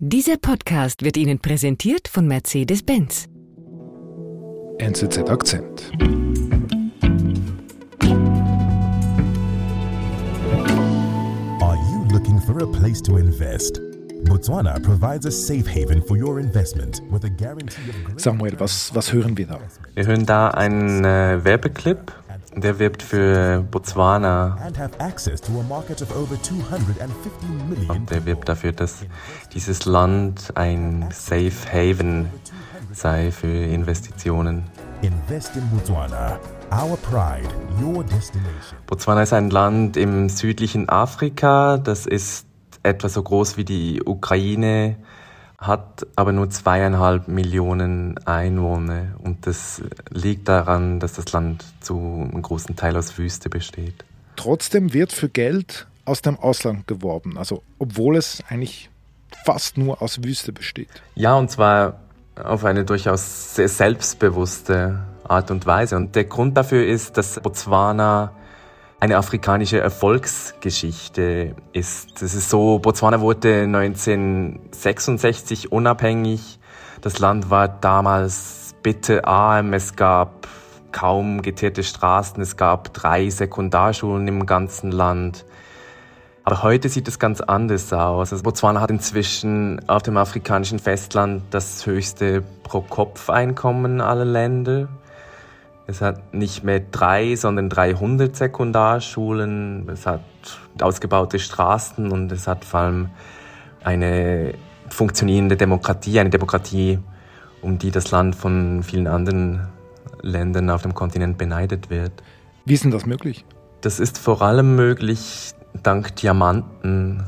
Dieser Podcast wird Ihnen präsentiert von Mercedes-Benz. NZZ Akzent. Are you looking for a place to invest? Botswana provides a safe haven for your investment with a guarantee of Samuel, was, was hören wir da? Wir hören da einen äh, Werbeclip, der wirbt für Botswana. and have access to a market of over 250 million Und der wirbt dafür, dass dieses Land ein Safe Haven sei für Investitionen. Invest in Botswana. Our pride, your destination. Botswana ist ein Land im südlichen Afrika. Das ist etwa so groß wie die Ukraine, hat aber nur zweieinhalb Millionen Einwohner. Und das liegt daran, dass das Land zu einem großen Teil aus Wüste besteht. Trotzdem wird für Geld aus dem Ausland geworben, also obwohl es eigentlich fast nur aus Wüste besteht. Ja, und zwar auf eine durchaus sehr selbstbewusste Art und Weise. Und der Grund dafür ist, dass Botswana eine afrikanische Erfolgsgeschichte ist. Es ist so, Botswana wurde 1966 unabhängig. Das Land war damals bitterarm. Es gab kaum geteerte Straßen. Es gab drei Sekundarschulen im ganzen Land. Aber heute sieht es ganz anders aus. Also Botswana hat inzwischen auf dem afrikanischen Festland das höchste Pro-Kopf-Einkommen aller Länder. Es hat nicht mehr drei, sondern 300 Sekundarschulen. Es hat ausgebaute Straßen und es hat vor allem eine funktionierende Demokratie, eine Demokratie, um die das Land von vielen anderen Ländern auf dem Kontinent beneidet wird. Wie ist denn das möglich? Das ist vor allem möglich dank Diamanten.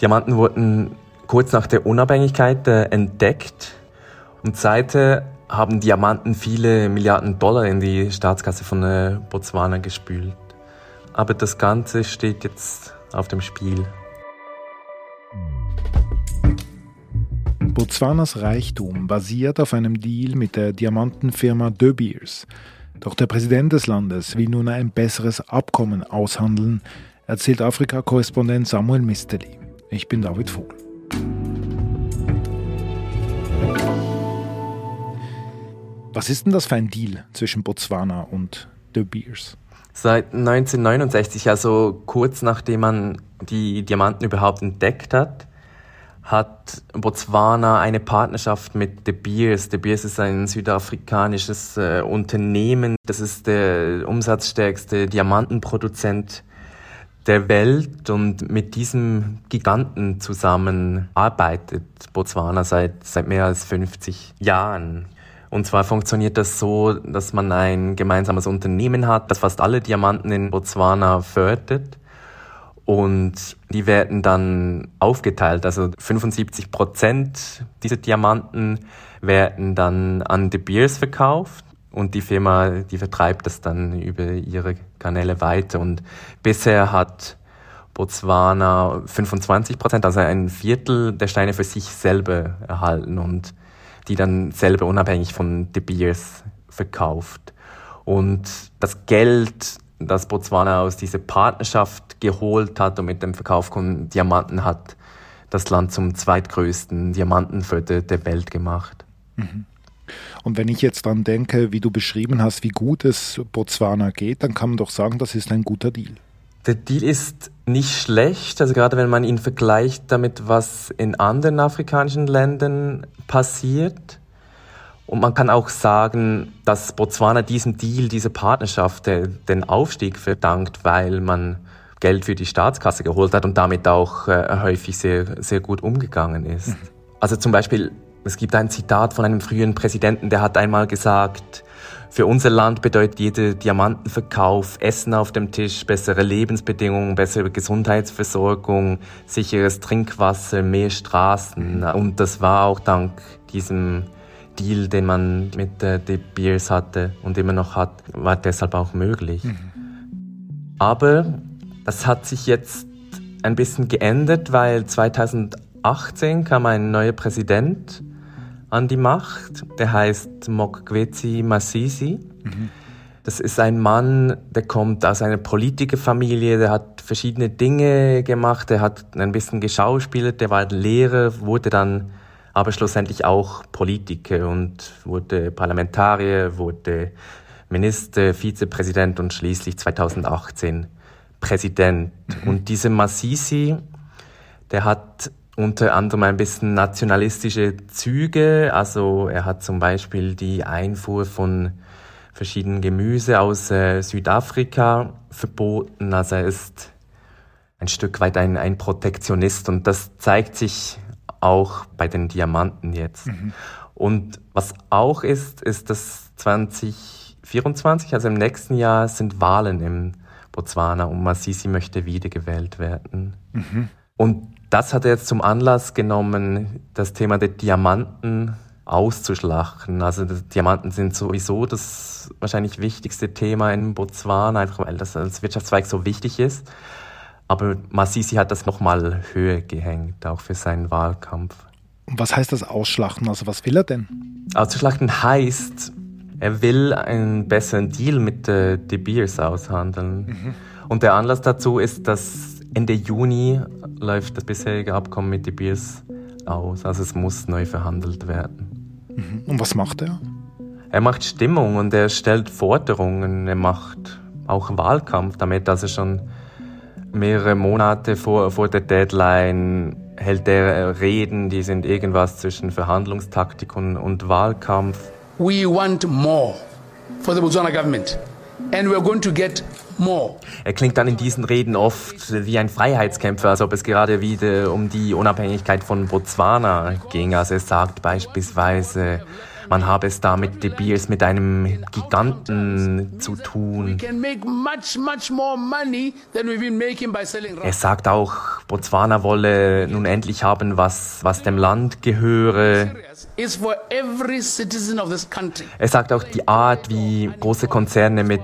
Diamanten wurden kurz nach der Unabhängigkeit äh, entdeckt und seither haben Diamanten viele Milliarden Dollar in die Staatskasse von äh, Botswana gespült. Aber das Ganze steht jetzt auf dem Spiel. Botswanas Reichtum basiert auf einem Deal mit der Diamantenfirma De Beers. Doch der Präsident des Landes will nun ein besseres Abkommen aushandeln, erzählt Afrika-Korrespondent Samuel Misteli. Ich bin David Vogel. Was ist denn das für ein Deal zwischen Botswana und De Beers? Seit 1969, also kurz nachdem man die Diamanten überhaupt entdeckt hat, hat Botswana eine Partnerschaft mit De Beers. De Beers ist ein südafrikanisches äh, Unternehmen. Das ist der umsatzstärkste Diamantenproduzent der Welt und mit diesem Giganten zusammen arbeitet Botswana seit, seit mehr als 50 Jahren. Und zwar funktioniert das so, dass man ein gemeinsames Unternehmen hat, das fast alle Diamanten in Botswana fördert. Und die werden dann aufgeteilt. Also 75 Prozent dieser Diamanten werden dann an De Beers verkauft. Und die Firma, die vertreibt das dann über ihre Kanäle weiter. Und bisher hat Botswana 25 Prozent, also ein Viertel der Steine für sich selber erhalten und die dann selber unabhängig von De Beers verkauft. Und das Geld, das Botswana aus dieser Partnerschaft geholt hat und mit dem Verkauf von Diamanten hat das Land zum zweitgrößten Diamantenförder der Welt gemacht. Und wenn ich jetzt dran denke, wie du beschrieben hast, wie gut es Botswana geht, dann kann man doch sagen, das ist ein guter Deal. Der Deal ist nicht schlecht, also gerade wenn man ihn vergleicht damit, was in anderen afrikanischen Ländern passiert. Und man kann auch sagen, dass Botswana diesem Deal, dieser Partnerschaft äh, den Aufstieg verdankt, weil man Geld für die Staatskasse geholt hat und damit auch äh, häufig sehr, sehr gut umgegangen ist. Also zum Beispiel, es gibt ein Zitat von einem früheren Präsidenten, der hat einmal gesagt, für unser Land bedeutet jeder Diamantenverkauf Essen auf dem Tisch, bessere Lebensbedingungen, bessere Gesundheitsversorgung, sicheres Trinkwasser, mehr Straßen. Und das war auch dank diesem Deal, den man mit äh, De Beers hatte und immer noch hat, war deshalb auch möglich. Aber das hat sich jetzt ein bisschen geändert, weil 2018 kam ein neuer Präsident an die Macht. Der heißt Mokgweetsi Masisi. Das das ist ein Mann, der kommt aus einer Politikerfamilie, der hat verschiedene Dinge gemacht, der hat ein bisschen geschauspielt, der war Lehrer, wurde dann aber schlussendlich auch Politiker und wurde Parlamentarier, wurde Minister, Vizepräsident und schließlich 2018 Präsident. Mhm. Und dieser Massisi, der hat unter anderem ein bisschen nationalistische Züge. Also er hat zum Beispiel die Einfuhr von verschiedenen Gemüse aus äh, Südafrika verboten. Also er ist ein Stück weit ein, ein Protektionist und das zeigt sich auch bei den Diamanten jetzt. Mhm. Und was auch ist, ist, dass 2024, also im nächsten Jahr, sind Wahlen im Botswana und Masisi möchte wiedergewählt werden. Mhm. Und das hat er jetzt zum Anlass genommen, das Thema der Diamanten auszuschlachten. Also Diamanten sind sowieso das wahrscheinlich wichtigste Thema in Botswana, einfach weil das als Wirtschaftszweig so wichtig ist. Aber Masisi hat das nochmal höher gehängt, auch für seinen Wahlkampf. Und was heißt das Ausschlachten? Also was will er denn? Auszuschlachten heißt, er will einen besseren Deal mit äh, De Beers aushandeln. Mhm. Und der Anlass dazu ist, dass Ende Juni läuft das bisherige Abkommen mit Beers aus. Also es muss neu verhandelt werden. Mhm. Und was macht er? Er macht Stimmung und er stellt Forderungen. Er macht auch Wahlkampf damit. Also schon mehrere Monate vor, vor der Deadline hält er Reden, die sind irgendwas zwischen Verhandlungstaktik und, und Wahlkampf. We want more for the Botswana government. And we're going to get. Er klingt dann in diesen Reden oft wie ein Freiheitskämpfer, als ob es gerade wieder um die Unabhängigkeit von Botswana ging. Also er sagt beispielsweise, man habe es da mit De Beers mit einem Giganten zu tun. Er sagt auch, Botswana wolle nun endlich haben, was, was dem Land gehöre. Er sagt auch, die Art, wie große Konzerne mit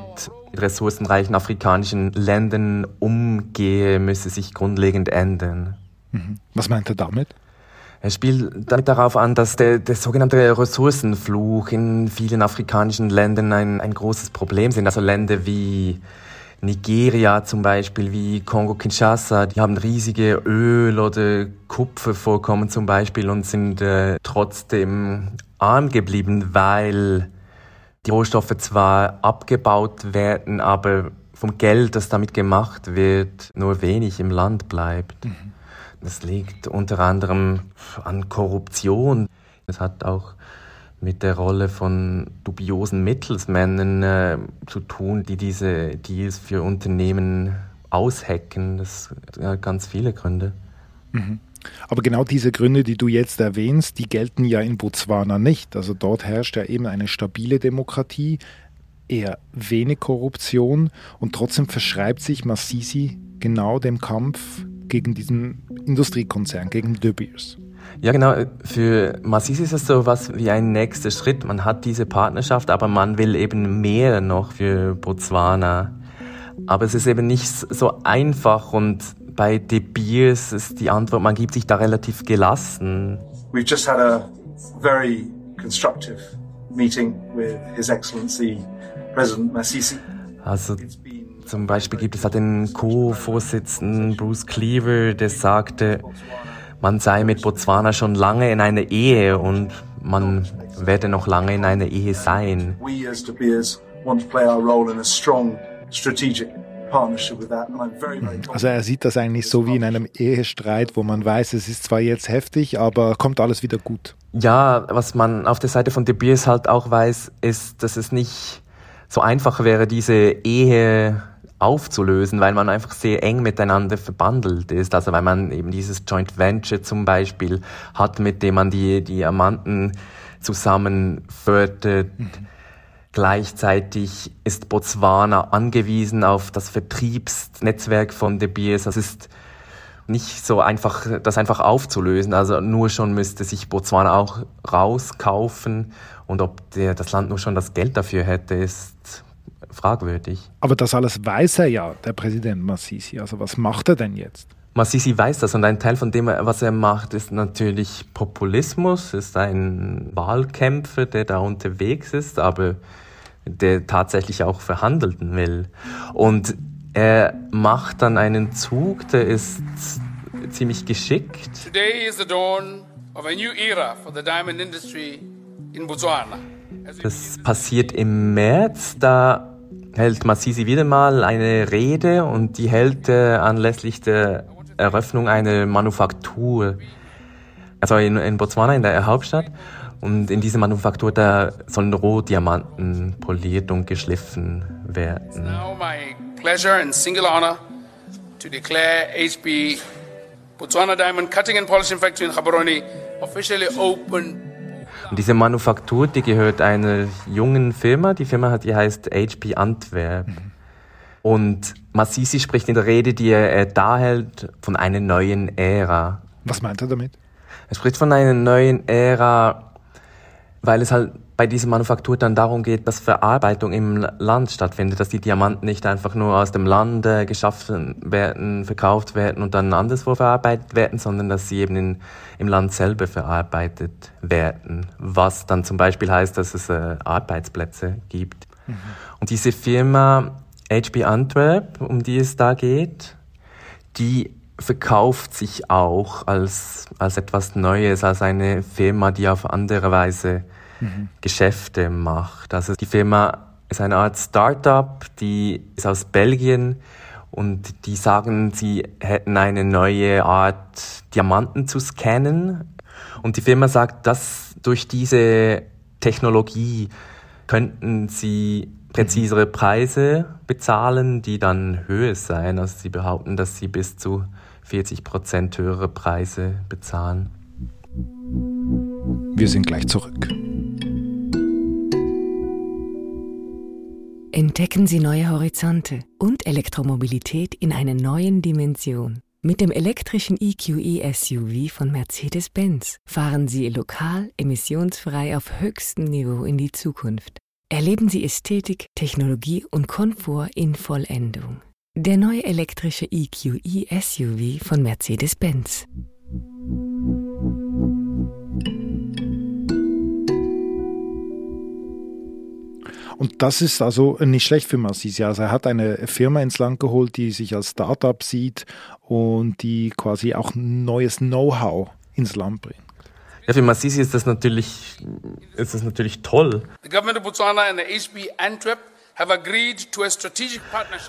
ressourcenreichen afrikanischen Ländern umgehen, müsse sich grundlegend ändern. Mhm. Was meint er damit? Er spielt damit darauf an, dass der, der sogenannte Ressourcenfluch in vielen afrikanischen Ländern ein, ein großes Problem sind. Also Länder wie Nigeria zum Beispiel, wie Kongo-Kinshasa, die haben riesige Öl- oder Kupfervorkommen zum Beispiel und sind äh, trotzdem arm geblieben, weil die Rohstoffe zwar abgebaut werden, aber vom Geld, das damit gemacht wird, nur wenig im Land bleibt. Mhm. Das liegt unter anderem an Korruption. Es hat auch mit der Rolle von dubiosen Mittelsmännern äh, zu tun, die diese Deals für Unternehmen aushacken. Das hat ganz viele Gründe. Mhm. Aber genau diese Gründe, die du jetzt erwähnst, die gelten ja in Botswana nicht. Also dort herrscht ja eben eine stabile Demokratie, eher wenig Korruption und trotzdem verschreibt sich Massisi genau dem Kampf gegen diesen Industriekonzern, gegen De Beers. Ja, genau. Für Massis ist es so was wie ein nächster Schritt. Man hat diese Partnerschaft, aber man will eben mehr noch für Botswana. Aber es ist eben nicht so einfach und bei De Beers ist die Antwort, man gibt sich da relativ gelassen. We've just had a very constructive meeting with His Excellency President Masisi. Also zum Beispiel gibt es da den Co-Vorsitzenden Bruce Cleaver, der sagte, man sei mit Botswana schon lange in einer Ehe und man werde noch lange in einer Ehe sein. Also er sieht das eigentlich so wie in einem Ehestreit, wo man weiß, es ist zwar jetzt heftig, aber kommt alles wieder gut. Ja, was man auf der Seite von De Beers halt auch weiß, ist, dass es nicht so einfach wäre, diese Ehe aufzulösen, weil man einfach sehr eng miteinander verbandelt ist. Also weil man eben dieses Joint Venture zum Beispiel hat, mit dem man die Diamanten zusammen fördert. Mhm. Gleichzeitig ist Botswana angewiesen auf das Vertriebsnetzwerk von De Beers. Das ist nicht so einfach, das einfach aufzulösen. Also nur schon müsste sich Botswana auch rauskaufen und ob der, das Land nur schon das Geld dafür hätte, ist fragwürdig. Aber das alles weiß er ja, der Präsident Massisi. Also was macht er denn jetzt? Massisi weiß das und ein Teil von dem, was er macht, ist natürlich Populismus, ist ein Wahlkämpfer, der da unterwegs ist, aber der tatsächlich auch verhandeln will. Und er macht dann einen Zug, der ist ziemlich geschickt. Today is the dawn of a new era for the diamond industry in Botswana. Das passiert im März, da hält Masisi wieder mal eine Rede und die hält äh, anlässlich der Eröffnung einer Manufaktur, also in, in Botswana, in der Hauptstadt. Und in dieser Manufaktur, da sollen Rohdiamanten poliert und geschliffen werden. Now my pleasure and single honor to declare HB Botswana Diamond Cutting and Polishing Factory in Gaborone officially open und diese Manufaktur, die gehört einer jungen Firma. Die Firma, die heißt HP Antwerp. Mhm. Und Massisi spricht in der Rede, die er da hält, von einer neuen Ära. Was meint er damit? Er spricht von einer neuen Ära, weil es halt bei dieser Manufaktur dann darum geht, dass Verarbeitung im Land stattfindet, dass die Diamanten nicht einfach nur aus dem Land äh, geschaffen werden, verkauft werden und dann anderswo verarbeitet werden, sondern dass sie eben in, im Land selber verarbeitet werden, was dann zum Beispiel heißt, dass es äh, Arbeitsplätze gibt. Mhm. Und diese Firma HB Antwerp, um die es da geht, die verkauft sich auch als, als etwas Neues, als eine Firma, die auf andere Weise mhm. Geschäfte macht. Also die Firma ist eine Art Startup, die ist aus Belgien und die sagen, sie hätten eine neue Art Diamanten zu scannen. Und die Firma sagt, dass durch diese Technologie könnten sie präzisere Preise bezahlen, die dann höher sein. Also sie behaupten, dass sie bis zu 40 Prozent höhere Preise bezahlen. Wir sind gleich zurück. Entdecken Sie neue Horizonte und Elektromobilität in einer neuen Dimension. Mit dem elektrischen EQE SUV von Mercedes-Benz fahren Sie lokal emissionsfrei auf höchstem Niveau in die Zukunft. Erleben Sie Ästhetik, Technologie und Komfort in Vollendung. Der neue elektrische EQE SUV von Mercedes-Benz. Und das ist also nicht schlecht für Massisi. Also er hat eine Firma ins Land geholt, die sich als Startup sieht und die quasi auch neues Know-how ins Land bringt. Ja, für Massisi ist das natürlich, ist das natürlich toll. The government of Botswana and the HB Antwerp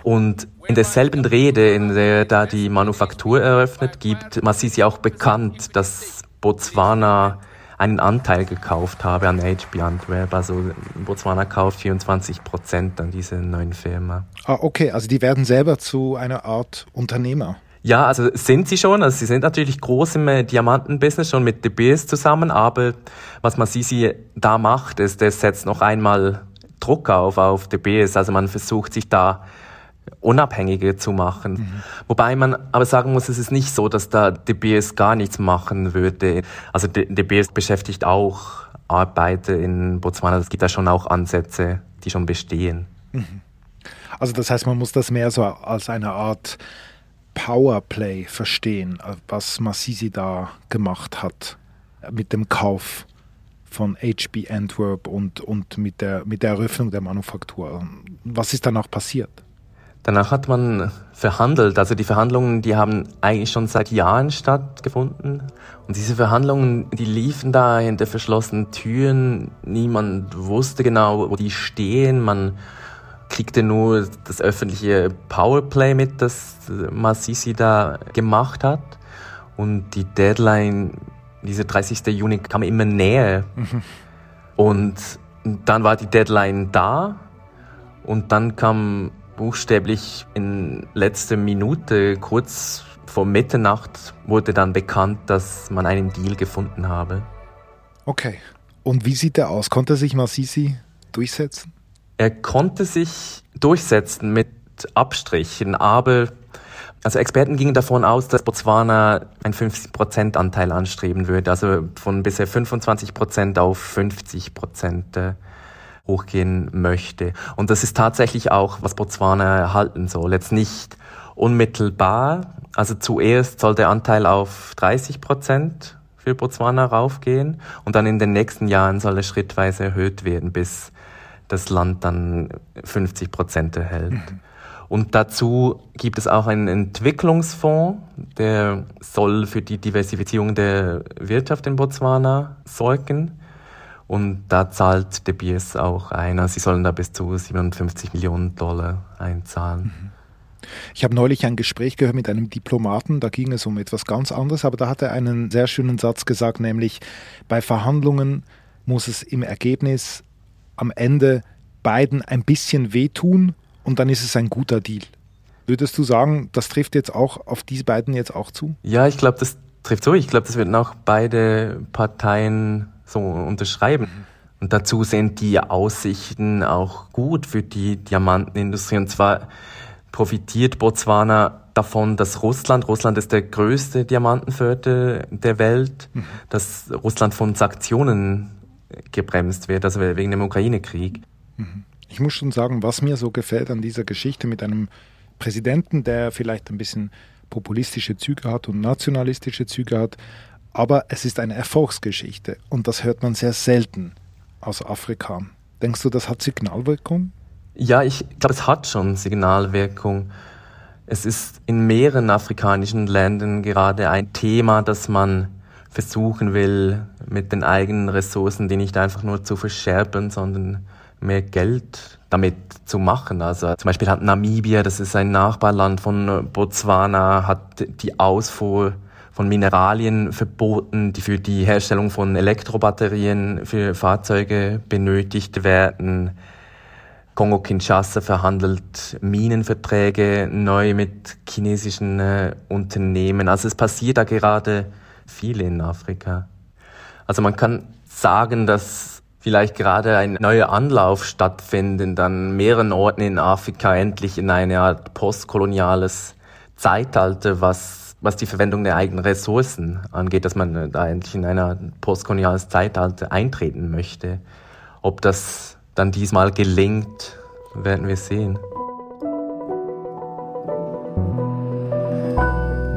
und in derselben Rede, in der da die Manufaktur eröffnet, gibt Massisi auch bekannt, dass Botswana einen Anteil gekauft habe an HB Antwerp. Also Botswana kauft 24 Prozent an diese neuen Firma. Ah, okay, also die werden selber zu einer Art Unternehmer. Ja, also sind sie schon. Also sie sind natürlich groß im äh, Diamantenbusiness schon mit De Beers zusammen, aber was Masisi da macht, ist, er setzt noch einmal Druck auf auf De Beers. Also man versucht sich da unabhängiger zu machen. Mhm. Wobei man aber sagen muss, es ist nicht so, dass da DBS gar nichts machen würde. Also DBS beschäftigt auch Arbeiter in Botswana. Es gibt da schon auch Ansätze, die schon bestehen. Mhm. Also das heißt, man muss das mehr so als eine Art Powerplay verstehen, was Massisi da gemacht hat mit dem Kauf von HB Antwerp und, und mit, der, mit der Eröffnung der Manufaktur. Was ist danach passiert? Danach hat man verhandelt. Also die Verhandlungen, die haben eigentlich schon seit Jahren stattgefunden. Und diese Verhandlungen, die liefen da hinter verschlossenen Türen. Niemand wusste genau, wo die stehen. Man kriegte nur das öffentliche Powerplay mit, das Masisi da gemacht hat. Und die Deadline, diese 30. Juni, kam immer näher. Mhm. Und dann war die Deadline da. Und dann kam buchstäblich in letzter Minute, kurz vor Mitternacht, wurde dann bekannt, dass man einen Deal gefunden habe. Okay. Und wie sieht der aus? Konnte sich Masisi durchsetzen? Er konnte sich durchsetzen mit Abstrichen, aber also Experten gingen davon aus, dass Botswana einen 50% Anteil anstreben würde, also von bisher 25% auf 50% hochgehen möchte. Und das ist tatsächlich auch, was Botswana erhalten soll. Jetzt nicht unmittelbar. Also zuerst soll der Anteil auf 30 Prozent für Botswana raufgehen und dann in den nächsten Jahren soll er schrittweise erhöht werden bis das Land dann 50 Prozent erhält. Mhm. Und dazu gibt es auch einen Entwicklungsfonds, der soll für die Diversifizierung der Wirtschaft in Botswana sorgen. Und da zahlt De Beers auch ein. Also sie sollen da bis zu 57 Millionen Dollar einzahlen. Mhm. Ich habe neulich ein Gespräch gehört mit einem Diplomaten, da ging es um etwas ganz anderes, aber da hat er einen sehr schönen Satz gesagt, nämlich bei Verhandlungen muss es im Ergebnis am Ende beiden ein bisschen wehtun und dann ist es ein guter Deal. Würdest du sagen, das trifft jetzt auch auf diese beiden jetzt auch zu? Ja, ich glaube, das trifft so. Ich glaube, das würden auch beide Parteien so unterschreiben. Mhm. Und dazu sind die Aussichten auch gut für die Diamantenindustrie. Und zwar profitiert Botswana davon, dass Russland, Russland ist der größte Diamantenförder der Welt, mhm. dass Russland von Sanktionen gebremst wird, also wegen dem Ukraine-Krieg. Mhm. Ich muss schon sagen, was mir so gefällt an dieser Geschichte mit einem Präsidenten, der vielleicht ein bisschen populistische Züge hat und nationalistische Züge hat, aber es ist eine Erfolgsgeschichte und das hört man sehr selten aus Afrika. Denkst du, das hat Signalwirkung? Ja, ich glaube, es hat schon Signalwirkung. Es ist in mehreren afrikanischen Ländern gerade ein Thema, dass man versuchen will, mit den eigenen Ressourcen, die nicht einfach nur zu verscherben, sondern mehr Geld damit zu machen. Also zum Beispiel hat Namibia, das ist ein Nachbarland von Botswana, hat die Ausfuhr von Mineralien verboten, die für die Herstellung von Elektrobatterien für Fahrzeuge benötigt werden. Kongo-Kinshasa verhandelt Minenverträge neu mit chinesischen äh, Unternehmen. Also es passiert da gerade viel in Afrika. Also man kann sagen, dass vielleicht gerade ein neuer Anlauf stattfindet an mehreren Orten in Afrika endlich in eine Art postkoloniales Zeitalter, was, was die Verwendung der eigenen Ressourcen angeht, dass man äh, da endlich in ein postkoloniales Zeitalter eintreten möchte. Ob das dann diesmal gelingt, werden wir sehen.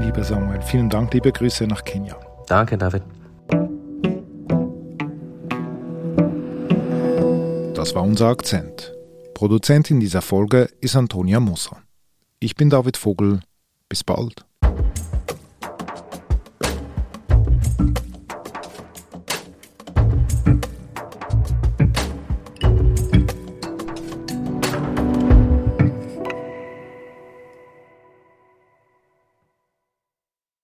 Lieber Samuel, vielen Dank, liebe Grüße nach Kenia. Danke, David. Das war unser Akzent. Produzentin dieser Folge ist Antonia Moser. Ich bin David Vogel. Bis bald.